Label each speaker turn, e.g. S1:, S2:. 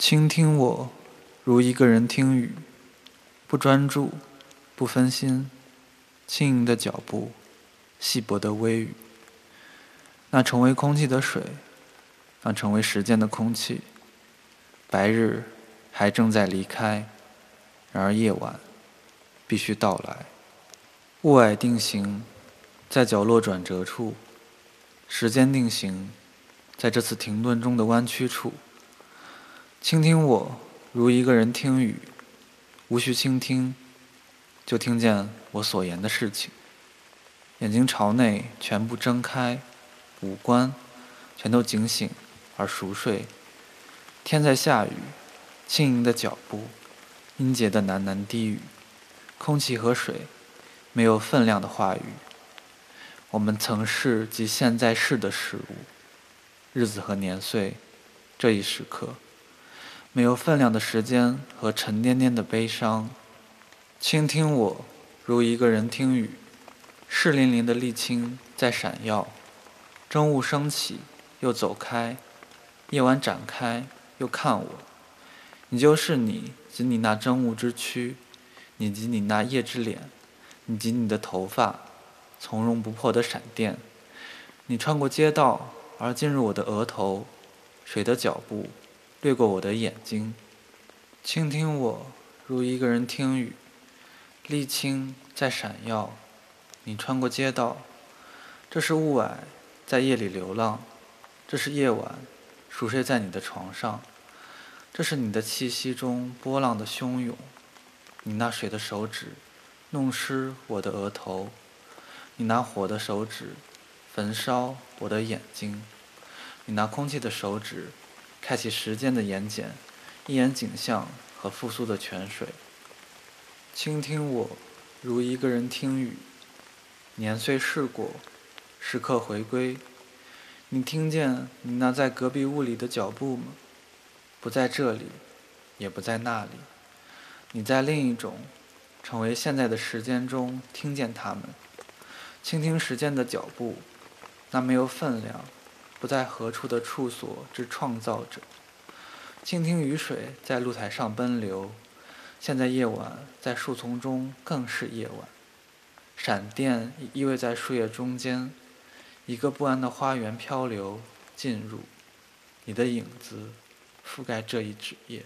S1: 倾听我，如一个人听雨，不专注，不分心，轻盈的脚步，细薄的微雨。那成为空气的水，那成为时间的空气。白日还正在离开，然而夜晚必须到来。雾霭定型，在角落转折处；时间定型，在这次停顿中的弯曲处。倾听我，如一个人听雨，无需倾听，就听见我所言的事情。眼睛朝内，全部睁开，五官全都警醒而熟睡。天在下雨，轻盈的脚步，音节的喃喃低语，空气和水，没有分量的话语。我们曾是及现在是的事物，日子和年岁，这一时刻。没有分量的时间和沉甸甸的悲伤，倾听我，如一个人听雨。湿淋淋的沥青在闪耀，真雾升起又走开，夜晚展开又看我。你就是你及你那真雾之躯，你及你那夜之脸，你及你的头发，从容不迫的闪电。你穿过街道而进入我的额头，水的脚步。掠过我的眼睛，倾听我，如一个人听雨。沥青在闪耀，你穿过街道，这是雾霭在夜里流浪，这是夜晚熟睡在你的床上，这是你的气息中波浪的汹涌。你那水的手指弄湿我的额头，你拿火的手指焚烧我的眼睛，你拿空气的手指。开启时间的眼睑，一眼景象和复苏的泉水。倾听我，如一个人听雨。年岁逝过，时刻回归。你听见你那在隔壁屋里的脚步吗？不在这里，也不在那里。你在另一种，成为现在的时间中听见他们。倾听时间的脚步，那没有分量。不在何处的处所之创造者，倾听雨水在露台上奔流。现在夜晚在树丛中更是夜晚，闪电依偎在树叶中间，一个不安的花园漂流进入，你的影子覆盖这一纸页。